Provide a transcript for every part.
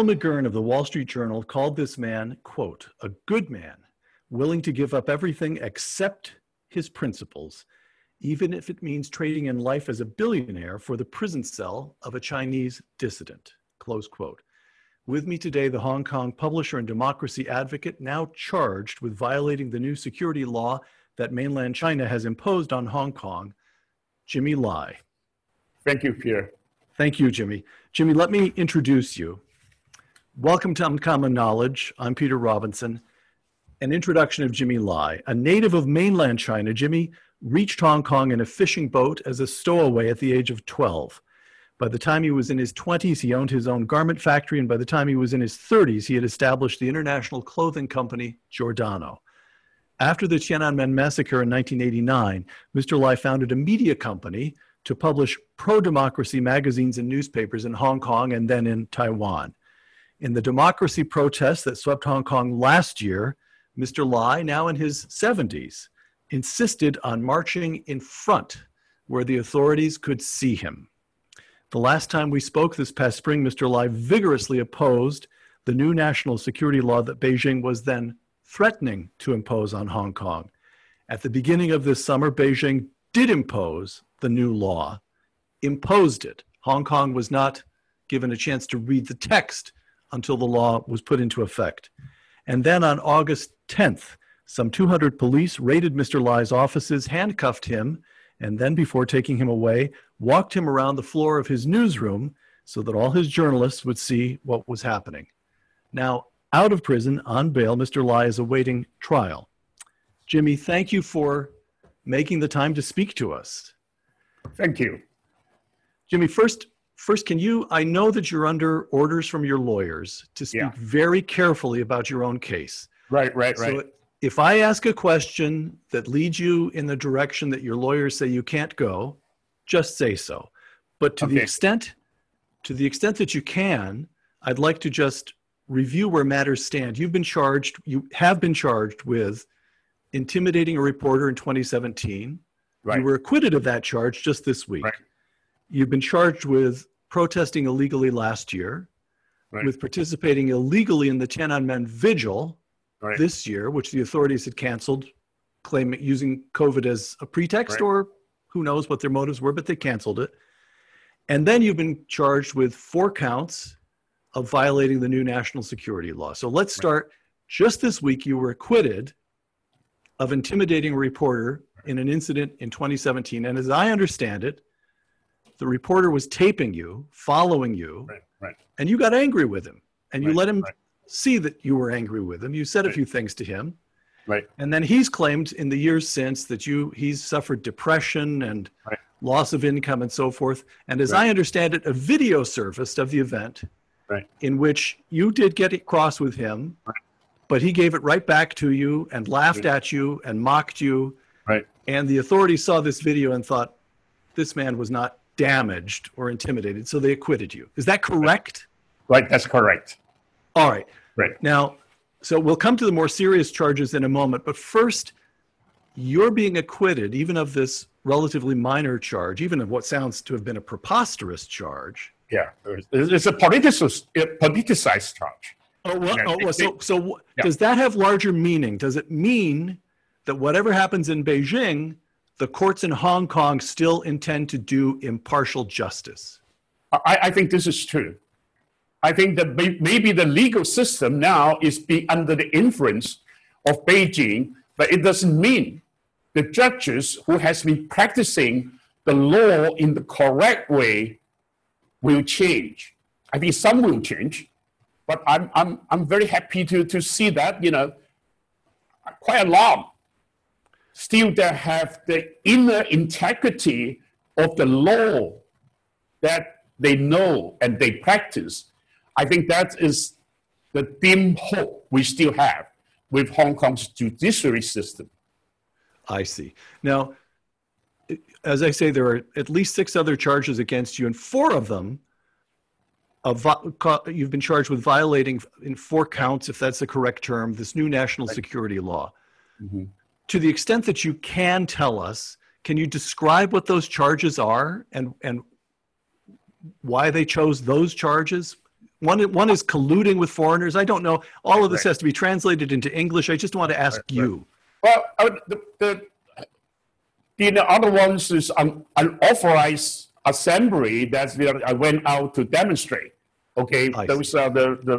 Bill McGurn of the Wall Street Journal called this man, quote, a good man, willing to give up everything except his principles, even if it means trading in life as a billionaire for the prison cell of a Chinese dissident, close quote. With me today, the Hong Kong publisher and democracy advocate, now charged with violating the new security law that mainland China has imposed on Hong Kong, Jimmy Lai. Thank you, Pierre. Thank you, Jimmy. Jimmy, let me introduce you. Welcome to Uncommon Knowledge. I'm Peter Robinson. An introduction of Jimmy Lai. A native of mainland China, Jimmy reached Hong Kong in a fishing boat as a stowaway at the age of 12. By the time he was in his 20s, he owned his own garment factory, and by the time he was in his 30s, he had established the international clothing company Giordano. After the Tiananmen massacre in 1989, Mr. Lai founded a media company to publish pro democracy magazines and newspapers in Hong Kong and then in Taiwan. In the democracy protests that swept Hong Kong last year, Mr. Lai, now in his 70s, insisted on marching in front where the authorities could see him. The last time we spoke this past spring, Mr. Lai vigorously opposed the new national security law that Beijing was then threatening to impose on Hong Kong. At the beginning of this summer, Beijing did impose the new law, imposed it. Hong Kong was not given a chance to read the text until the law was put into effect. And then on August 10th, some 200 police raided Mr. Lai's offices, handcuffed him, and then, before taking him away, walked him around the floor of his newsroom so that all his journalists would see what was happening. Now, out of prison on bail, Mr. Lai is awaiting trial. Jimmy, thank you for making the time to speak to us. Thank you. Jimmy, first, first, can you? I know that you're under orders from your lawyers to speak Yeah. very carefully about your own case. Right, right, right. So if I ask a question that leads you in the direction that your lawyers say you can't go, just say so. But to the extent to the extent that you can, I'd like to just review where matters stand. You've been charged, you have been charged with intimidating a reporter in 2017. right. You were acquitted of that charge just this week. Right. You've been charged with protesting illegally last year, Right. with participating illegally in the Tiananmen Vigil right. this year, which the authorities had canceled, claiming using COVID as a pretext, Right. or who knows what their motives were, but they canceled it. And then you've been charged with four counts of violating the new national security law. So let's start. Just this week, you were acquitted of intimidating a reporter in an incident in 2017. And as I understand it, the reporter was taping you, following you, right, right. and you got angry with him. And you Right, let him see that you were angry with him. You said a few things to him. Right. And then he's claimed in the years since that you he's suffered depression and loss of income and so forth. And as. I understand it, a video surfaced of the event Right. in which you did get cross with him, but he gave it right back to you and laughed at you and mocked you. Right. And the authorities saw this video and thought this man was not damaged or intimidated, so they acquitted you. Is that correct? Right, that's correct. All right. Right. Now, so we'll come to the more serious charges in a moment, but first, you're being acquitted even of this relatively minor charge, even of what sounds to have been a preposterous charge. Yeah, it's, a politicized, politicized charge. Oh, well, oh, well so, so Yeah. does that have larger meaning? Does it mean that whatever happens in Beijing, the courts in Hong Kong still intend to do impartial justice? I, I think this is true. I think that may, maybe the legal system now is be under the influence of Beijing, but it doesn't mean the judges who has been practicing the law in the correct way will change. I think some will change, but I'm, I'm, I'm very happy to, to see that, you know, quite a lot still they have the inner integrity of the law that they know and they practice. I think that is the dim hope we still have with Hong Kong's judiciary system. I see. Now, as I say, there are at least six other charges against you, and four of them, you've been charged with violating in four counts, if that's the correct term, this new national security law. Mm-hmm. To the extent that you can tell us, can you describe what those charges are and and why they chose those charges? One, one is colluding with foreigners. I don't know. All of this Right. has to be translated into English. I just want to ask Right, right. you. Well, uh, the, the, the other ones is an unauthorized assembly that went out to demonstrate. Okay, I those are the, the,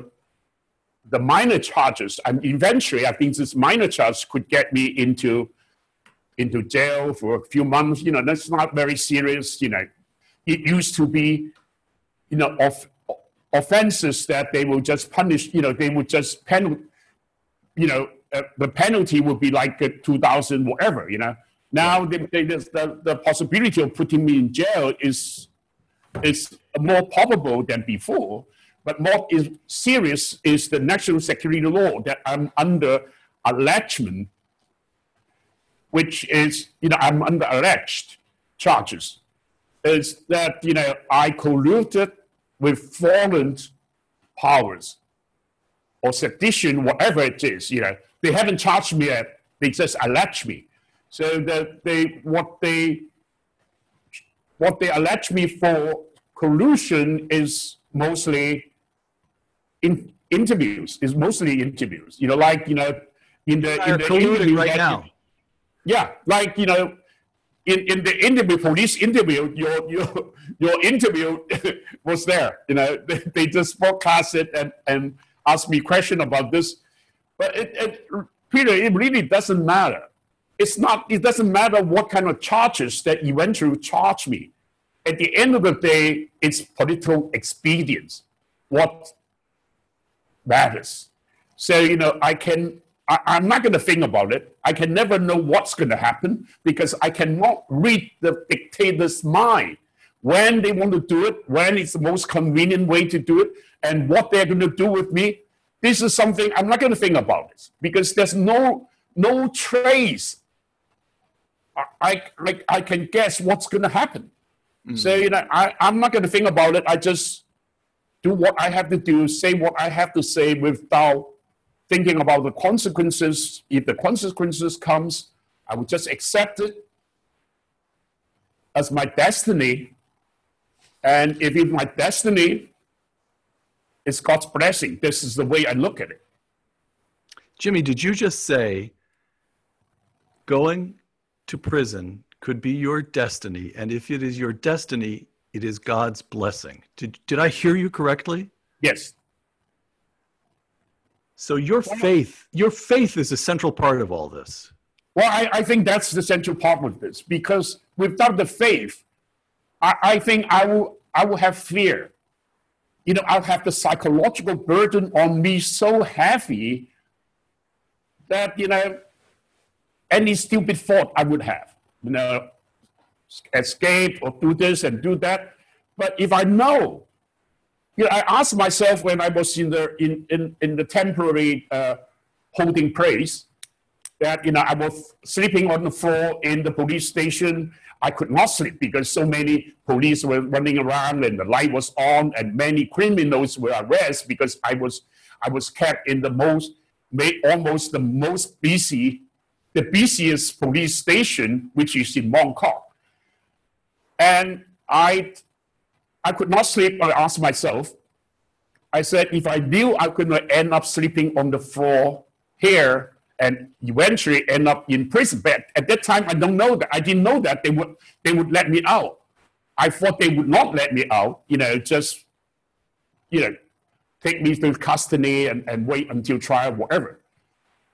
the minor charges. And eventually, I think this minor charge could get me into, into jail for a few months. You know, that's not very serious. You know, it used to be, you know, of, offenses that they will just punish, you know, they would just pen, you know, uh, the penalty would be like uh, 2000 whatever, you know. Now the, the, the, the possibility of putting me in jail is, is more probable than before. But more is serious is the national security law that I'm under allegement, which is, you know, I'm under alleged charges. Is that, you know, I colluded with foreign powers or sedition, whatever it is, you know, they haven't charged me yet. They just allege me. So that they what they what they allege me for collusion is mostly in interviews. Is mostly interviews. You know, like you know, in the in the interview right now. yeah, like you know, in, in the interview, police interview, your your your interview was there. You know, they, they just broadcast it and and asked me question about this, but it, it Peter, it really doesn't matter. It's not. It doesn't matter what kind of charges that eventually charge me. At the end of the day, it's political expedience. What matters. So, you know, I can, I, I'm not going to think about it. I can never know what's going to happen because I cannot read the dictator's mind when they want to do it, when it's the most convenient way to do it, and what they're going to do with me. This is something I'm not going to think about this because there's no, no trace. I, I, I, I can guess what's going to happen. Mm. So, you know, I, I'm not going to think about it. I just do what I have to do, say what I have to say without thinking about the consequences. If the consequences comes, I will just accept it as my destiny. And if it's my destiny, it's God's blessing. This is the way I look at it. Jimmy, did you just say going to prison could be your destiny? And if it is your destiny, it is God's blessing. Did, did I hear you correctly? Yes. So your faith, your faith is a central part of all this. Well, I, I think that's the central part of this because without the faith, I, I think I will I will have fear. You know, I'll have the psychological burden on me so heavy that you know any stupid thought I would have, you know, escape or do this and do that. But if I know, you know, I asked myself when I was in the in in, in the temporary uh, holding place that you know I was sleeping on the floor in the police station. I could not sleep because so many police were running around and the light was on, and many criminals were arrested because I was I was kept in the most almost the most busy, the busiest police station, which is in Mong Kok. And I I could not sleep. I asked myself, I said, if I knew I could not end up sleeping on the floor here and eventually end up in prison, but at that time I don't know that. I didn't know that they would they would let me out. I thought they would not let me out. You know, just you know, take me to custody and, and wait until trial, whatever.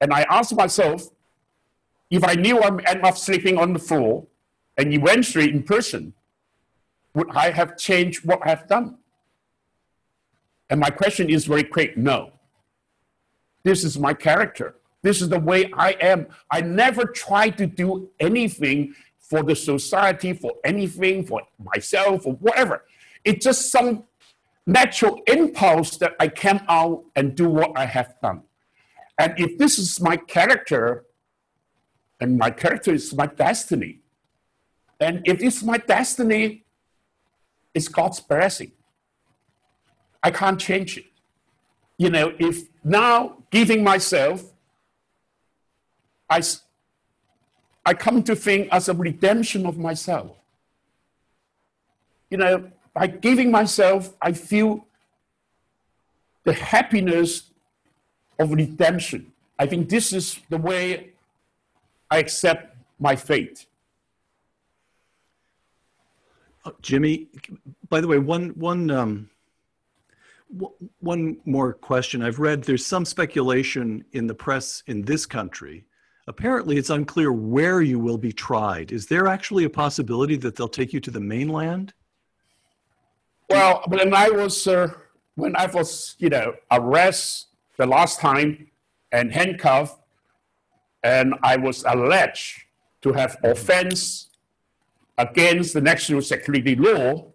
And I asked myself, if I knew I'm end up sleeping on the floor and eventually in prison, would I have changed what I've done? And my question is very quick no. This is my character. This is the way I am. I never try to do anything for the society, for anything, for myself, or whatever. It's just some natural impulse that I came out and do what I have done. And if this is my character, and my character is my destiny, and if it's my destiny, it's God's blessing. I can't change it. You know, if now giving myself, I, I come to think as a redemption of myself. You know, by giving myself, I feel the happiness of redemption. I think this is the way I accept my fate. Jimmy, by the way, one one um, one more question. I've read there's some speculation in the press in this country. Apparently, it's unclear where you will be tried. Is there actually a possibility that they'll take you to the mainland? Well, when I was uh, when I was you know arrested the last time and handcuffed, and I was alleged to have offense against the national security law,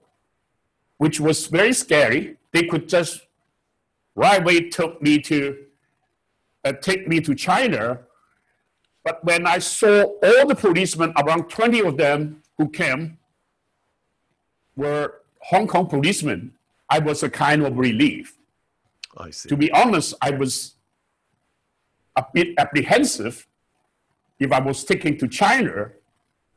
which was very scary. They could just right away took me to uh, take me to China. But when I saw all the policemen, around 20 of them who came, were Hong Kong policemen, I was a kind of relief. I see. To be honest, I was a bit apprehensive if I was taken to China,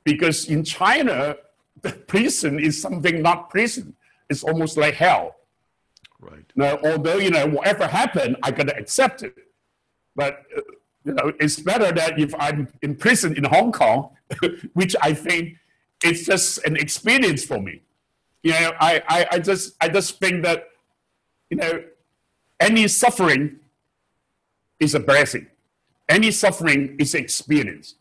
because in China, the prison is something not prison. It's almost like hell. Right. Now, although you know whatever happened, I gotta accept it. But uh, you know, it's better that if I'm in prison in Hong Kong, which I think it's just an experience for me. You know, I, I, I just I just think that you know any suffering is a blessing. Any suffering is experience.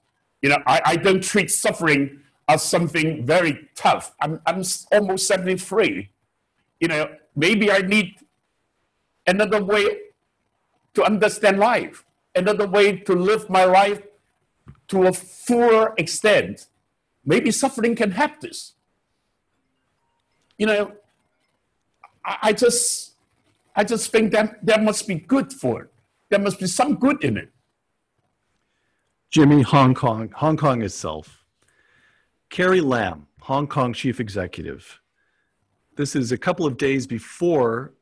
You know, I, I don't treat suffering as something very tough. I'm, I'm almost 73. You know, maybe I need another way to understand life, another way to live my life to a fuller extent. Maybe suffering can help this. You know, I, I just I just think that there must be good for it. There must be some good in it. Jimmy, Hong Kong, Hong Kong itself. Carrie Lam, Hong Kong chief executive. This is a couple of days before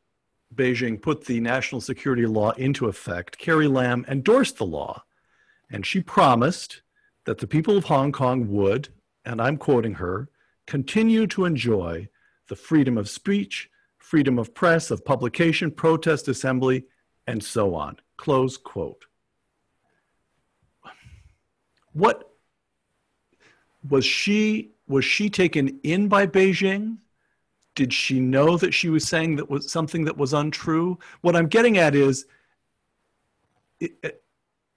Beijing put the national security law into effect. Carrie Lam endorsed the law, and she promised that the people of Hong Kong would, and I'm quoting her, continue to enjoy the freedom of speech, freedom of press, of publication, protest, assembly, and so on. Close quote. What was she was she taken in by Beijing? Did she know that she was saying that was something that was untrue? What I'm getting at is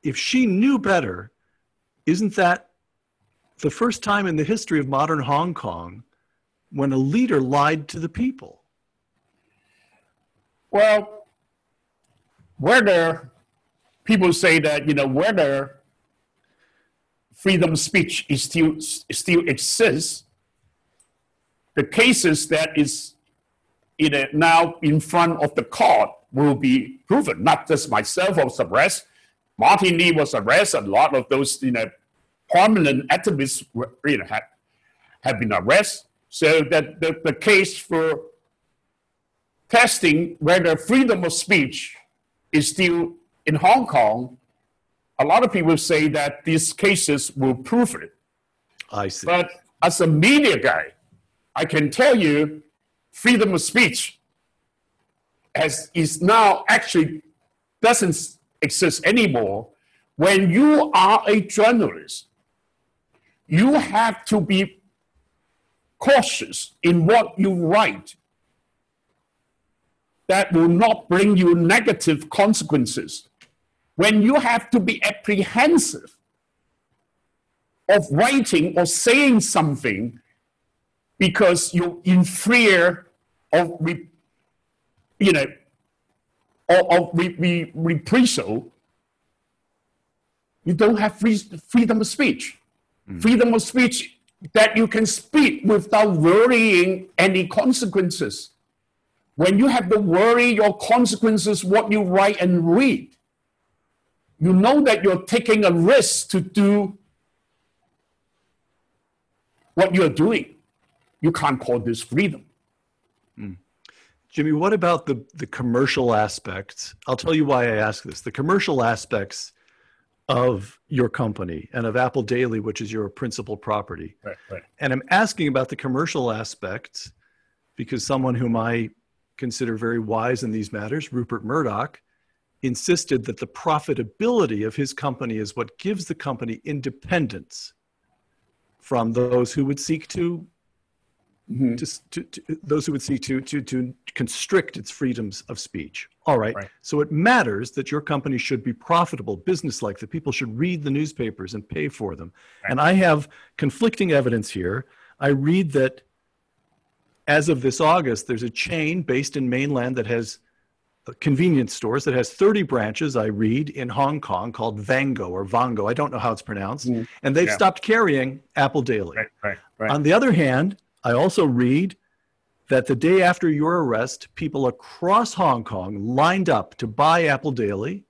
if she knew better, isn't that the first time in the history of modern Hong Kong when a leader lied to the people? Well, whether people say that, you know, whether freedom of speech is still, still exists, the cases that is in a, now in front of the court will be proven. Not just myself was arrested, Martin Lee was arrested, a lot of those, you know, prominent activists were, you know, have, have been arrested. So that the, the case for testing whether freedom of speech is still in Hong Kong, a lot of people say that these cases will prove it. I see. But as a media guy, I can tell you freedom of speech has, is now actually doesn't exist anymore. When you are a journalist, you have to be cautious in what you write that will not bring you negative consequences. When you have to be apprehensive of writing or saying something because you're in fear of, you know, of, of re, re, reprisal, you don't have free, freedom of speech. Mm. Freedom of speech that you can speak without worrying any consequences. When you have to worry your consequences, what you write and read, you know that you're taking a risk to do what you're doing. You can't call this freedom. Mm. Jimmy, what about the, the commercial aspects? I'll tell you why I ask this. The commercial aspects of your company and of Apple Daily, which is your principal property. Right, right. And I'm asking about the commercial aspects because someone whom I consider very wise in these matters, Rupert Murdoch, insisted that the profitability of his company is what gives the company independence from those who would seek to, Mhm. to, to, to those who would seek to, to, to constrict its freedoms of speech. All right. Right. So it matters that your company should be profitable, businesslike, that people should read the newspapers and pay for them. And I have conflicting evidence here. I read that as of this August, there's a chain based in mainland that has convenience stores that has 30 branches, I read, in Hong Kong called Vango or Vongo. I don't know how it's pronounced. Mm. And they've Yeah. stopped carrying Apple Daily. Right, right, right. On the other hand, I also read that the day after your arrest, people across Hong Kong lined up to buy Apple Daily,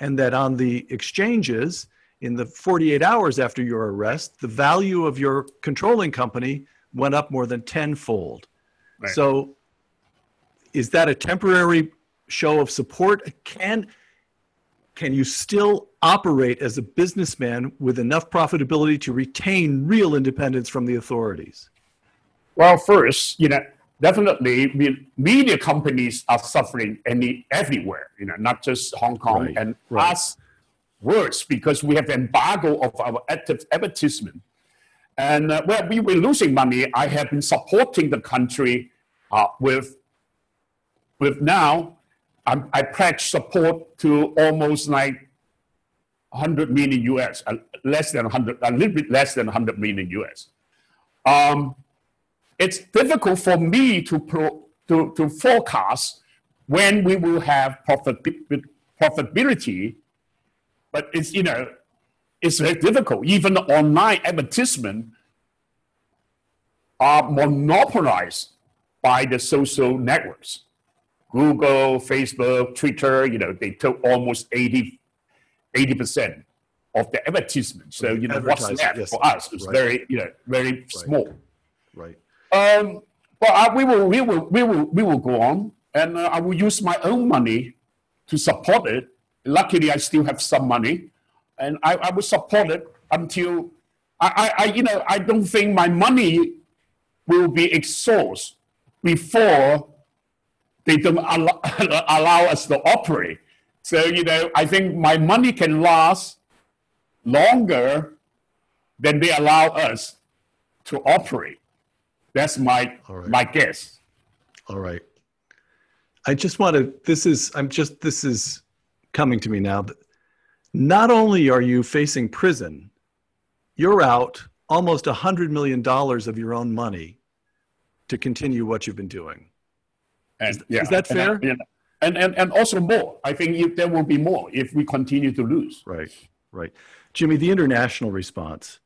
and that on the exchanges, in the 48 hours after your arrest, the value of your controlling company went up more than tenfold. So, is that a temporary show of support? Can can you still operate as a businessman with enough profitability to retain real independence from the authorities? Well, first, you know, definitely media companies are suffering any everywhere, you know, not just Hong Kong Right, and right. us worse because we have embargo of our active advertisement. And uh, where we were losing money, I have been supporting the country uh, with, with now, I'm, I pledge support to almost like 100 million US, uh, less than 100, a little bit less than 100 million US. Um, it's difficult for me to, pro, to, to forecast when we will have profit, profitability, but it's, you know, it's very difficult. Even the online advertisement are monopolized by the social networks. Google, Facebook, Twitter, you know, they took almost 80, 80% of the advertisement. So, you know, what's left yes. for us is Right. very, you know, very small. Right. Um, but uh, we will, we will, we will, we will go on, and uh, I will use my own money to support it. Luckily, I still have some money, and I, I will support it until I, I, I, you know, I don't think my money will be exhausted before they don't allow, allow us to operate. So, you know, I think my money can last longer than they allow us to operate. That's my right. my guess. All right. I just want to, this is, I'm just, this is coming to me now. that Not only are you facing prison, you're out almost a $100 million of your own money to continue what you've been doing. And, is that and I- fair? yeah. And, and, and also more. I think if there will be more if we continue to lose. Right, right. Jimmy, the international response.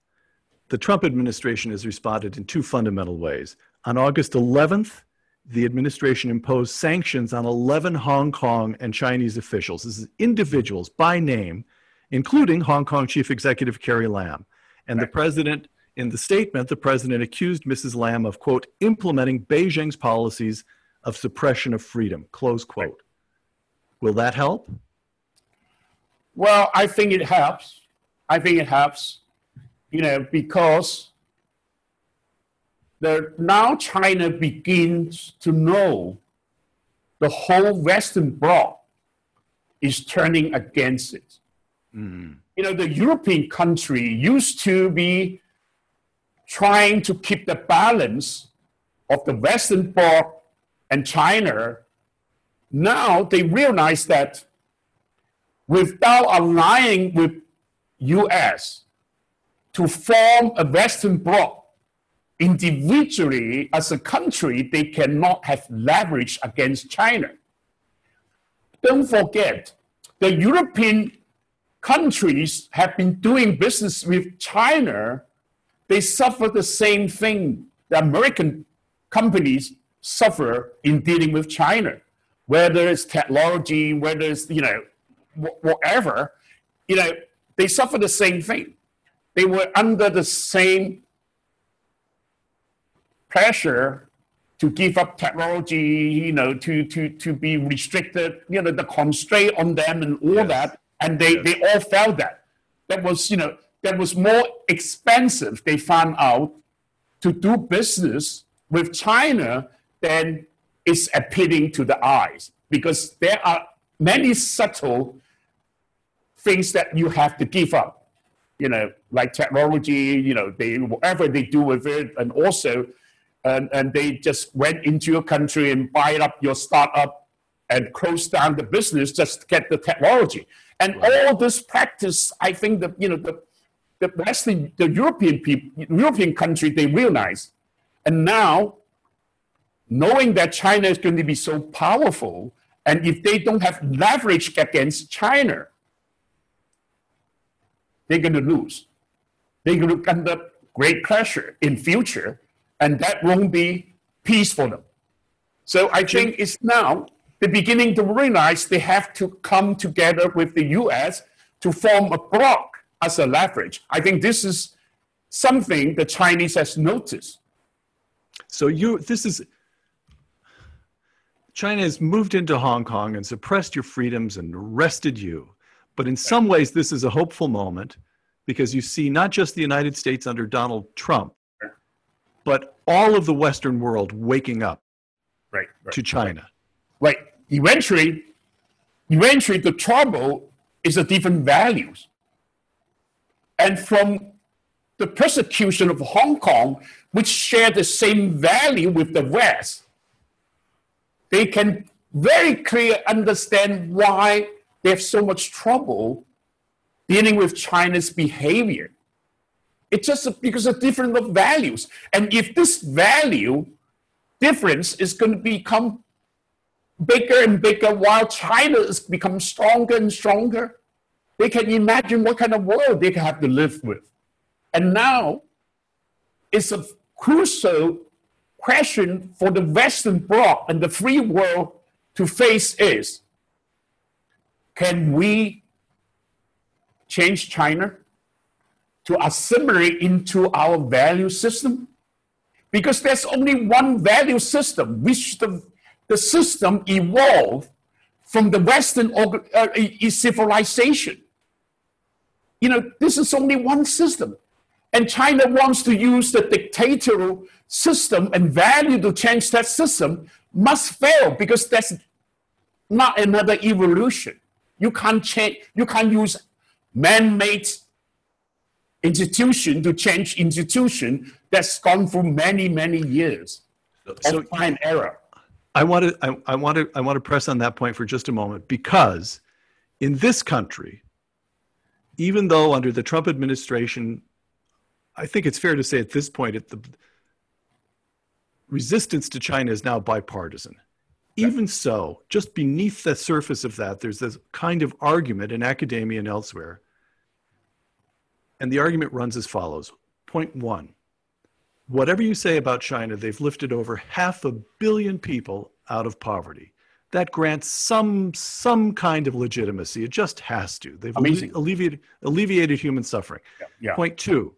The Trump administration has responded in two fundamental ways. On August 11th, the administration imposed sanctions on 11 Hong Kong and Chinese officials. This is individuals by name, including Hong Kong Chief Executive Carrie Lam. And the president, in the statement, the president accused Mrs. Lam of, quote, implementing Beijing's policies of suppression of freedom, close quote. Will that help? Well, I think it helps. I think it helps, you know, because the now China begins to know the whole Western bloc is turning against it. Mm-hmm. You know, the European country used to be trying to keep the balance of the Western bloc and China. Now they realize that without aligning with US to form a Western bloc individually as a country, they cannot have leverage against China. Don't forget, the European countries have been doing business with China. They suffer the same thing the American companies suffer in dealing with China, whether it's technology, whether it's, you know, whatever, you know, they suffer the same thing. They were under the same pressure to give up technology, you know, to to to be restricted, you know, the constraint on them and all Yes. that, and they they all felt that. That was, you know, that was more expensive. They found out to do business with China than it's appealing to the eyes because there are many subtle things that you have to give up. You know, like technology, you know, they whatever they do with it, and also, and, and they just went into your country and buy up your startup and close down the business just to get the technology. And right. all this practice, I think that you know the the Western, the European people, European country, they realize, and now knowing that China is going to be so powerful, and if they don't have leverage against China, they're going to lose. They're going to under great pressure in future, and that won't be peace for them. So I think it's now the beginning to realize they have to come together with the U.S. to form a bloc as a leverage. I think this is something the Chinese has noticed. So you, this is China has moved into Hong Kong and suppressed your freedoms and arrested you. But in some ways, this is a hopeful moment because you see not just the United States under Donald Trump, but all of the Western world waking up right, right to China. Right. Eventually, eventually, the trouble is the different values. And from the persecution of Hong Kong, which share the same value with the West, they can very clearly understand why they have so much trouble dealing with China's behavior. It's just because of different of values. And if this value difference is going to become bigger and bigger while China is becoming stronger and stronger, they can imagine what kind of world they have to live with. And now it's a crucial question for the Western bloc and the free world to face is can we change China to assimilate into our value system? Because there's only one value system, which the, the system evolved from the Western uh, civilization. You know, this is only one system. And China wants to use the dictatorial system and value to change that system must fail because that's not another evolution. You can't change, you can't use man-made institution to change institution that's gone through many, many years so, of time error. I want to I, I want to I want to press on that point for just a moment because in this country, even though under the Trump administration I think it's fair to say at this point, it, the resistance to China is now bipartisan. Even so, just beneath the surface of that, there's this kind of argument in academia and elsewhere. And the argument runs as follows Point one whatever you say about China, they've lifted over half a billion people out of poverty. That grants some, some kind of legitimacy. It just has to. They've alleviated, alleviated human suffering. Yeah, yeah. Point two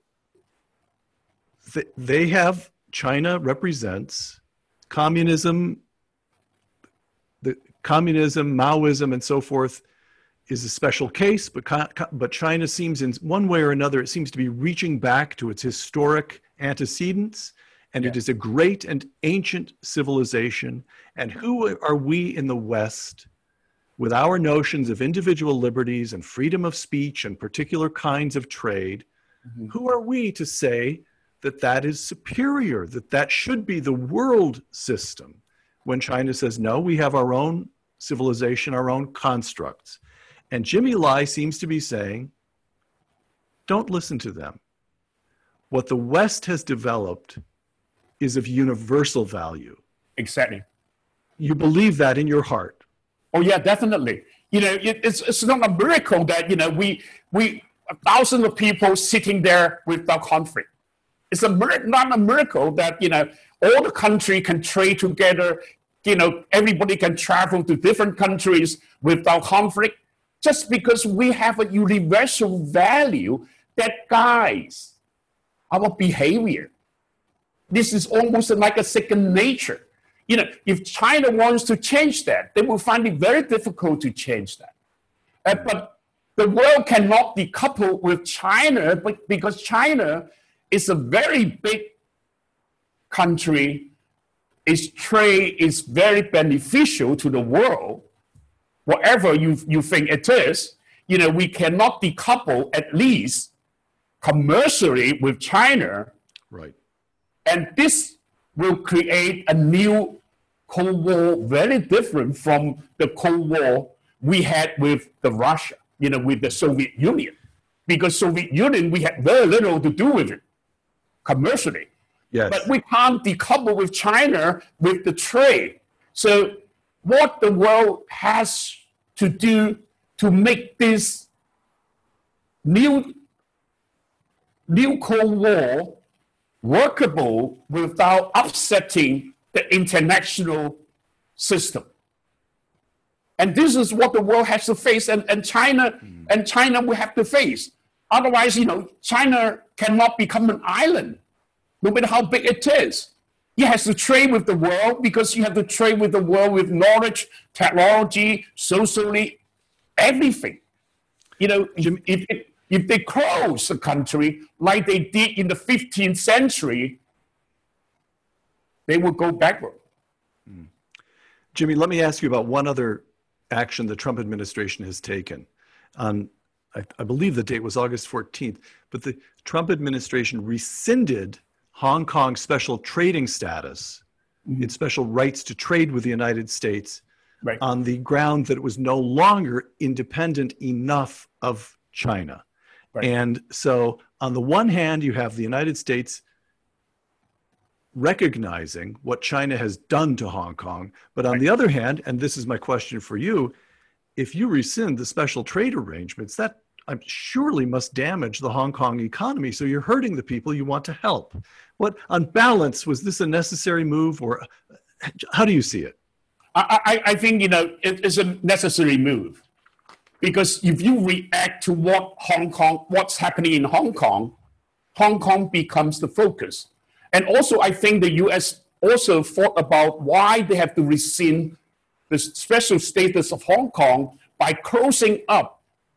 they have China represents communism, the communism, Maoism, and so forth is a special case, but but China seems in one way or another it seems to be reaching back to its historic antecedents, and yeah. it is a great and ancient civilization. And who are we in the West? With our notions of individual liberties and freedom of speech and particular kinds of trade, mm-hmm. who are we to say that that is superior, that that should be the world system. When China says, no, we have our own civilization, our own constructs. And Jimmy Lai seems to be saying, don't listen to them. What the West has developed is of universal value. Exactly. You believe that in your heart. Oh yeah, definitely. You know, it's it's not a miracle that you know we we thousands of people sitting there without conflict. It's a not a miracle that you know all the country can trade together. You know, everybody can travel to different countries without conflict, just because we have a universal value that guides our behavior. This is almost like a second nature. You know, if China wants to change that, they will find it very difficult to change that. Uh, but the world cannot decouple with China, but because China it's a very big country Its trade is very beneficial to the world, whatever you, you think it is, you know, we cannot decouple at least commercially with China. Right. And this will create a new Cold War very different from the Cold War we had with the Russia, you know, with the Soviet Union. Because Soviet Union, we had very little to do with it commercially. Yes. But we can't decouple with China with the trade. So what the world has to do to make this new new Cold War workable without upsetting the international system. And this is what the world has to face, and, and China mm. and China will have to face. Otherwise, you know, China cannot become an island, no matter how big it is. It has to trade with the world because you have to trade with the world with knowledge, technology, socially, everything. You know, if, if, if they close the country like they did in the 15th century, they will go backward. Mm. Jimmy, let me ask you about one other action the Trump administration has taken. I, I believe the date was August 14th, but the Trump administration rescinded Hong Kong's special trading status, mm-hmm. its special rights to trade with the United States, right. on the ground that it was no longer independent enough of China. Right. And so, on the one hand, you have the United States recognizing what China has done to Hong Kong. But on right. the other hand, and this is my question for you, if you rescind the special trade arrangements, that I'm surely must damage the Hong Kong economy. So you're hurting the people you want to help. What, on balance, was this a necessary move, or how do you see it? I, I think you know it is a necessary move because if you react to what Hong Kong, what's happening in Hong Kong, Hong Kong becomes the focus. And also, I think the US also thought about why they have to rescind the special status of Hong Kong by closing up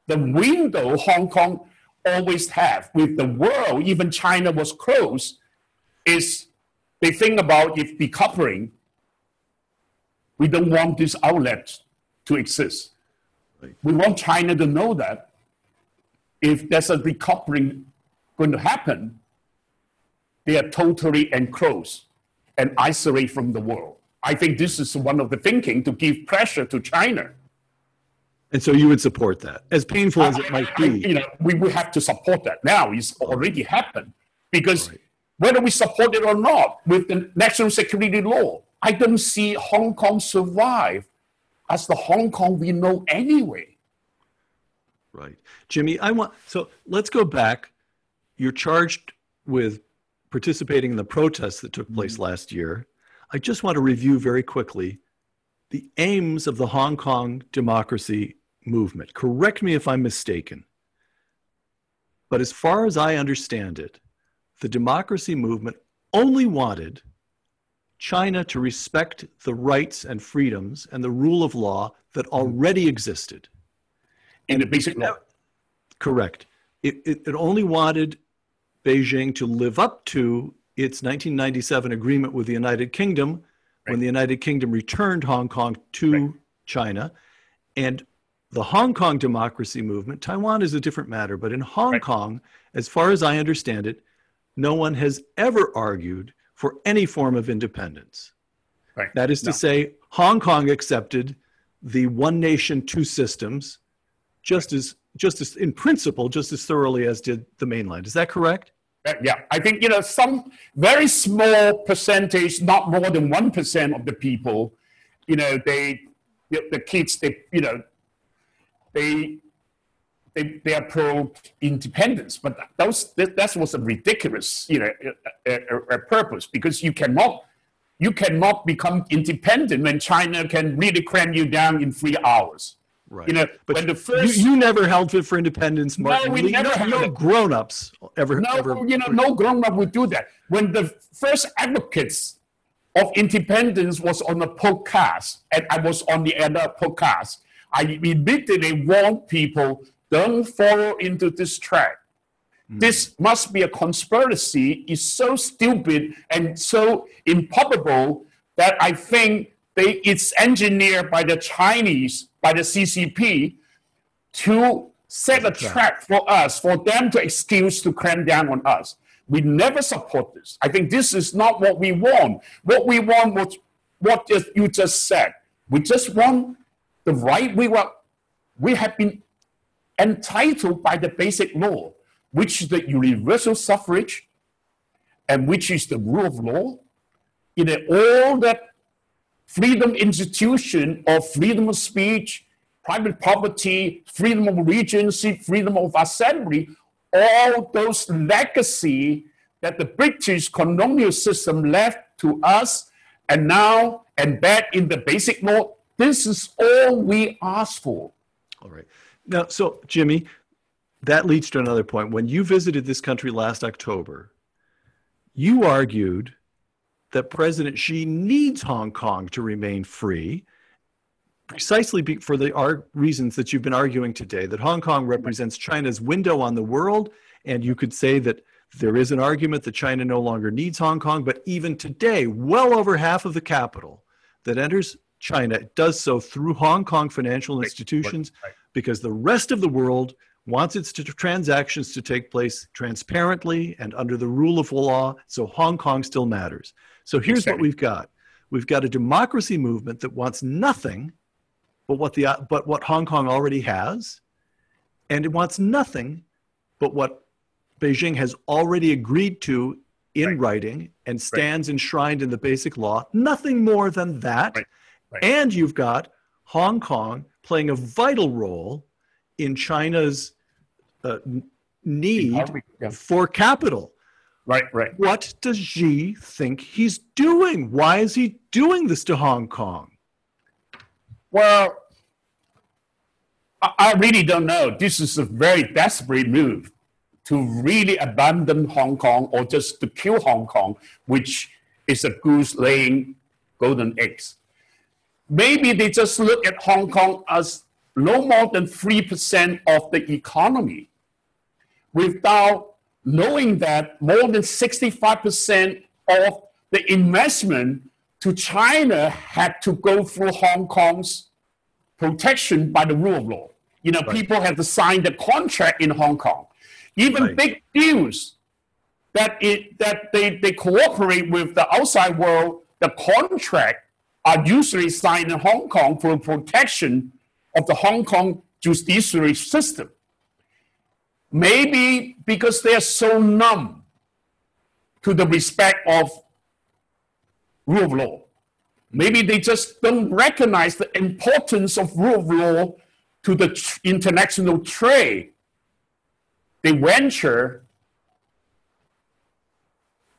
the window Hong Kong always have with the world, even China was closed, is they think about if decoupling, we don't want this outlet to exist. Right. We want China to know that if there's a decoupling going to happen, they are totally enclosed and isolated from the world. I think this is one of the thinking to give pressure to China. And so you would support that, as painful as it might be. I, you know, we will have to support that. Now it's already happened because right. whether we support it or not, with the national security law, I don't see Hong Kong survive as the Hong Kong we know anyway. Right, Jimmy. I want so let's go back. You're charged with participating in the protests that took place mm-hmm. last year, I just want to review very quickly the aims of the Hong Kong democracy movement. Correct me if I'm mistaken. But as far as I understand it, the democracy movement only wanted China to respect the rights and freedoms and the rule of law that mm-hmm. already existed. In the basic law. Correct. It, it, it only wanted Beijing to live up to its 1997 agreement with the United Kingdom right. when the United Kingdom returned Hong Kong to right. China. And the Hong Kong democracy movement, Taiwan is a different matter, but in Hong right. Kong, as far as I understand it, no one has ever argued for any form of independence. Right. That is to no. say, Hong Kong accepted the one nation, two systems just as just as in principle, just as thoroughly as did the mainland. Is that correct? Uh, yeah, I think you know some very small percentage, not more than one percent of the people, you know, they the kids, they you know, they they, they are pro independence, but those that, that was a ridiculous you know a, a, a purpose because you cannot you cannot become independent when China can really cram you down in three hours. Right. You know, but when the first you, you never held it for independence, Martin. No, we never no, no grown-ups ever. No, ever, you know, no grown-up would do that. When the first advocates of independence was on a podcast, and I was on the other podcast, I immediately warn people: don't fall into this trap. Mm. This must be a conspiracy. It's so stupid and so improbable that I think they, it's engineered by the Chinese, by the CCP, to set a trap for us, for them to excuse to cram down on us. We never support this. I think this is not what we want. What we want was what you just said. We just want the right. We were, we have been entitled by the basic law, which is the universal suffrage, and which is the rule of law. Know, all that freedom institution of freedom of speech, private property, freedom of regency, freedom of assembly, all those legacy that the British colonial system left to us and now embed in the basic law. This is all we ask for. All right. Now, so Jimmy, that leads to another point. When you visited this country last October, you argued that President Xi needs Hong Kong to remain free precisely for the reasons that you've been arguing today that Hong Kong represents China's window on the world. And you could say that there is an argument that China no longer needs Hong Kong, but even today, well over half of the capital that enters China does so through Hong Kong financial institutions because the rest of the world wants its transactions to take place transparently and under the rule of law. So Hong Kong still matters. So here's what we've got we've got a democracy movement that wants nothing but what the but what Hong Kong already has, and it wants nothing but what Beijing has already agreed to in right. writing and stands right. enshrined in the basic law. Nothing more than that. Right. And you've got Hong Kong playing a vital role in China's uh, need yeah. for capital. Right, right. What does Xi think he's doing? Why is he doing this to Hong Kong? Well, I really don't know. This is a very desperate move to really abandon Hong Kong or just to kill Hong Kong, which is a goose laying golden eggs. Maybe they just look at Hong Kong as no more than 3% of the economy without knowing that more than 65% of the investment to China had to go through Hong Kong's protection by the rule of law. You know, right. people have to sign the contract in Hong Kong. Even right. big deals that it that they, they cooperate with the outside world, the contract are usually signed in Hong Kong for protection of the Hong Kong judiciary system. Maybe because they're so numb to the respect of rule of law. Maybe they just don't recognize the importance of rule of law to the international trade. They venture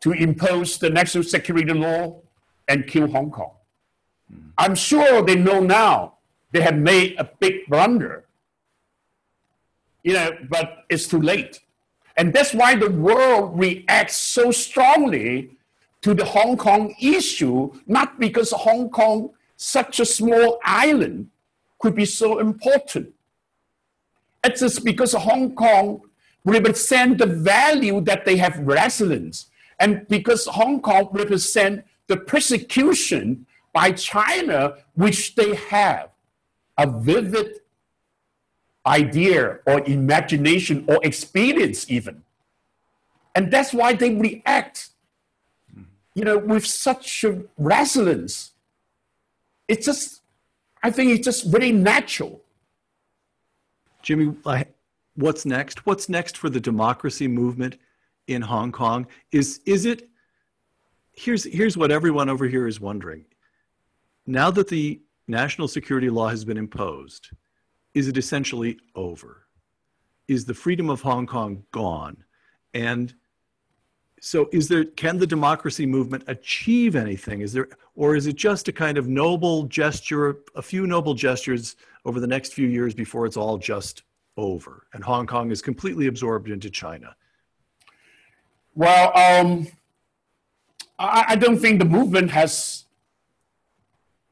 to impose the national security law and kill Hong Kong. Mm-hmm. I'm sure they know now they have made a big blunder. You know, but it's too late. And that's why the world reacts so strongly to the Hong Kong issue, not because Hong Kong, such a small island, could be so important. It's just because Hong Kong represent the value that they have resilience, and because Hong Kong represent the persecution by China, which they have a vivid idea or imagination or experience even. And that's why they react, you know, with such a resilience. It's just, I think it's just very natural. Jimmy, what's next? What's next for the democracy movement in Hong Kong? Is is it here's here's what everyone over here is wondering now that the national security law has been imposed, is it essentially over? Is the freedom of Hong Kong gone? And so is there can the democracy movement achieve anything is there or is it just a kind of noble gesture a few noble gestures over the next few years before it's all just over and hong kong is completely absorbed into china well um, I, I, don't think the movement has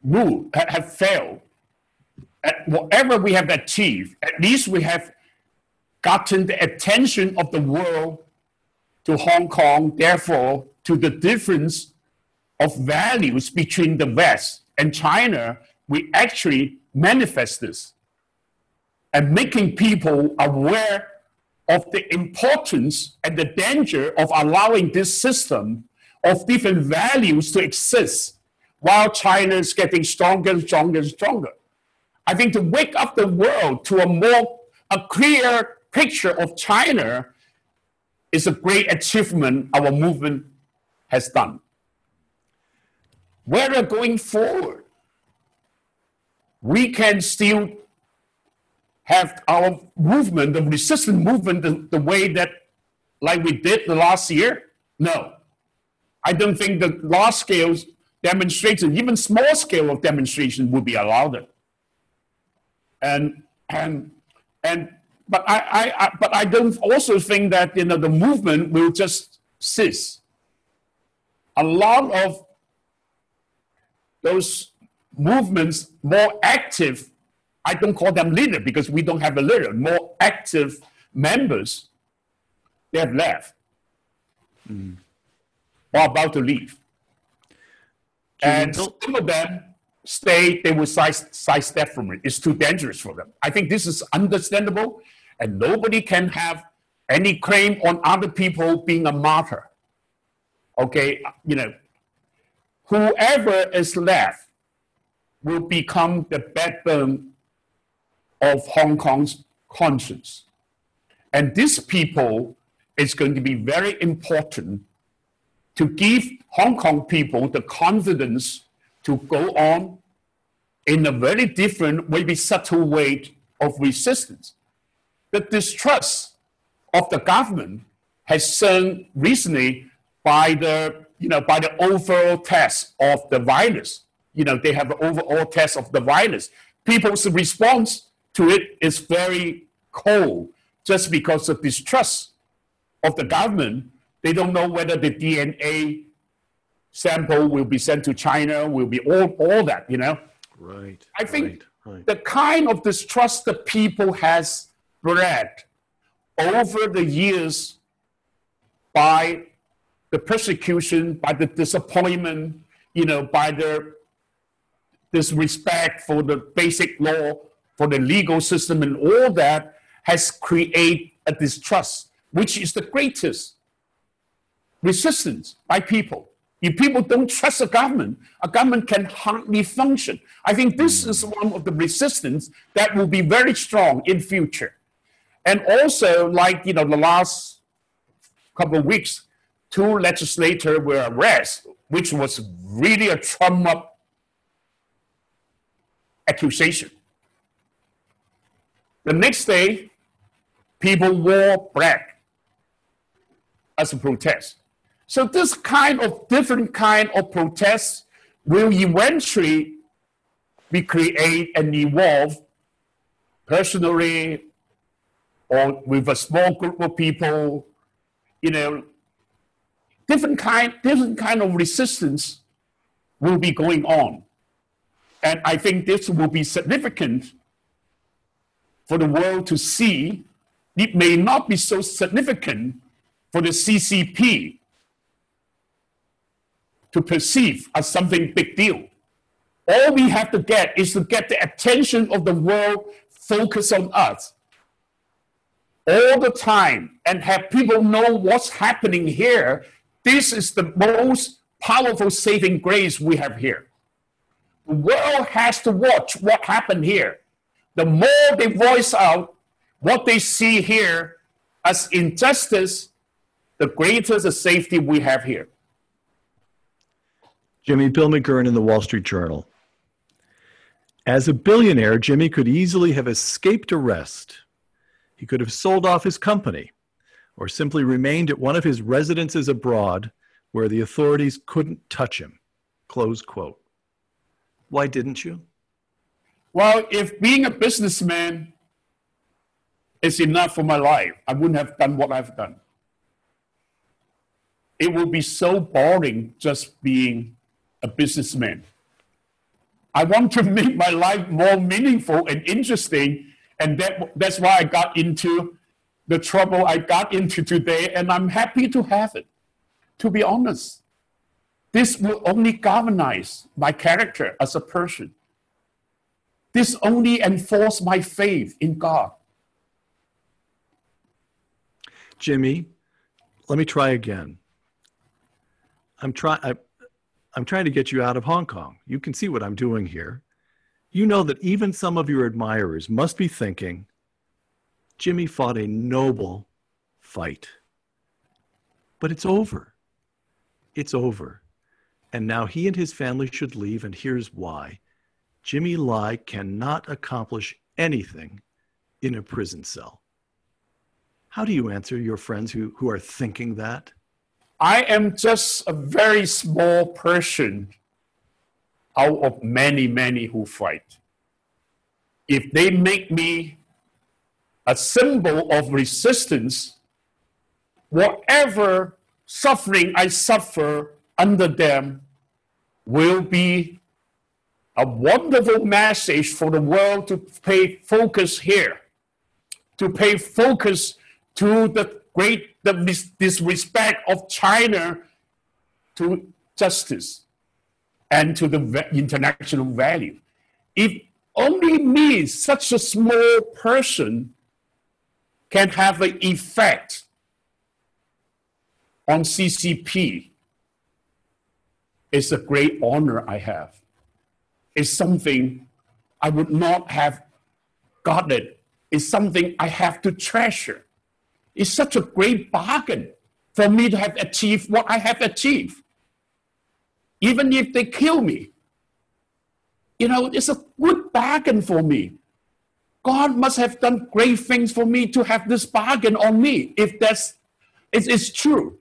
moved, have failed, at whatever we have achieved, at least we have gotten the attention of the world to Hong Kong, therefore, to the difference of values between the West and China, we actually manifest this. And making people aware of the importance and the danger of allowing this system of different values to exist while China is getting stronger and stronger and stronger. I think to wake up the world to a more a clear picture of China is a great achievement our movement has done. Where Whether going forward, we can still have our movement, the resistance movement, the, the way that, like we did the last year? No. I don't think the large scale demonstration, even small scale of demonstration, would be allowed. And and and but I, I, I, but I don't also think that you know the movement will just cease. A lot of those movements more active, I don't call them leader because we don't have a leader, more active members, they have left. Mm. Or about to leave. And some of them stay, they will side, sidestep from it. It's too dangerous for them. I think this is understandable and nobody can have any claim on other people being a martyr. Okay, you know, whoever is left will become the backbone of Hong Kong's conscience. And these people is going to be very important to give Hong Kong people the confidence to go on in a very different, maybe subtle way of resistance the distrust of the government has shown recently by the you know by the overall test of the virus. You know they have an overall test of the virus. People's response to it is very cold, just because of distrust of the government. They don't know whether the DNA sample will be sent to China, will be all, all that, you know. Right. I think right, right. the kind of distrust that people has bred over the years by the persecution, by the disappointment, you know, by the disrespect for the basic law, for the legal system, and all that has created a distrust, which is the greatest resistance by people. If people don't trust a government, a government can hardly function. I think this hmm. is one of the resistance that will be very strong in future. And also, like you know, the last couple of weeks, two legislators were arrested, which was really a Trump up accusation. The next day, people wore black as a protest. So this kind of different kind of protests will eventually be create and evolve personally or with a small group of people, you know, different kind, different kind of resistance will be going on. And I think this will be significant for the world to see. It may not be so significant for the CCP to perceive as something big deal. All we have to get is to get the attention of the world focus on us all the time and have people know what's happening here, this is the most powerful saving grace we have here. The world has to watch what happened here. The more they voice out what they see here as injustice, the greater the safety we have here. Jimmy Bill McGurn in the Wall Street Journal. As a billionaire, Jimmy could easily have escaped arrest he could have sold off his company or simply remained at one of his residences abroad where the authorities couldn't touch him. Close quote. Why didn't you? Well, if being a businessman is enough for my life, I wouldn't have done what I've done. It would be so boring just being a businessman. I want to make my life more meaningful and interesting and that, that's why I got into the trouble I got into today, and I'm happy to have it, to be honest. This will only galvanize my character as a person. This only enforce my faith in God. Jimmy, let me try again. I'm trying. I'm trying to get you out of Hong Kong. You can see what I'm doing here. You know that even some of your admirers must be thinking, Jimmy fought a noble fight. But it's over. It's over. And now he and his family should leave, and here's why. Jimmy Lai cannot accomplish anything in a prison cell. How do you answer your friends who, who are thinking that? I am just a very small person out of many, many who fight. If they make me a symbol of resistance, whatever suffering I suffer under them will be a wonderful message for the world to pay focus here, to pay focus to the great the disrespect of China to justice and to the international value. If only me, such a small person, can have an effect on CCP, it's a great honor I have. It's something I would not have gotten. It's something I have to treasure. It's such a great bargain for me to have achieved what I have achieved. Even if they kill me, you know, it's a good bargain for me. God must have done great things for me to have this bargain on me. If that's, it's, it's true.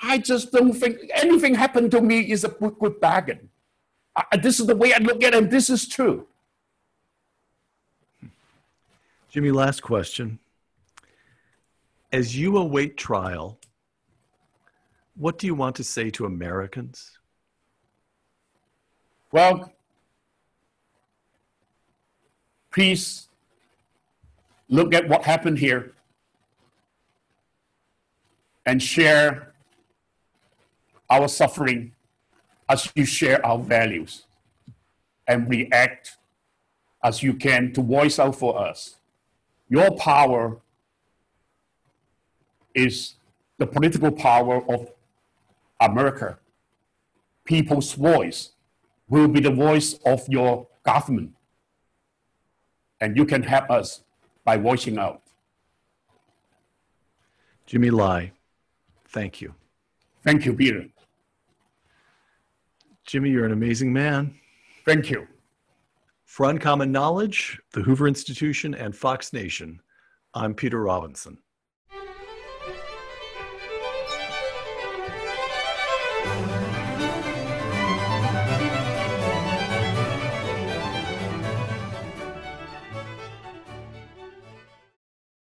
I just don't think anything happened to me is a good, good bargain. I, this is the way I look at it, and this is true. Jimmy, last question. As you await trial, what do you want to say to Americans? Well, peace. look at what happened here and share our suffering as you share our values and react as you can to voice out for us. Your power is the political power of America. People's voice will be the voice of your government. And you can help us by voicing out. Jimmy Lai, thank you. Thank you, Peter. Jimmy, you're an amazing man. Thank you. For Uncommon Knowledge, the Hoover Institution, and Fox Nation, I'm Peter Robinson.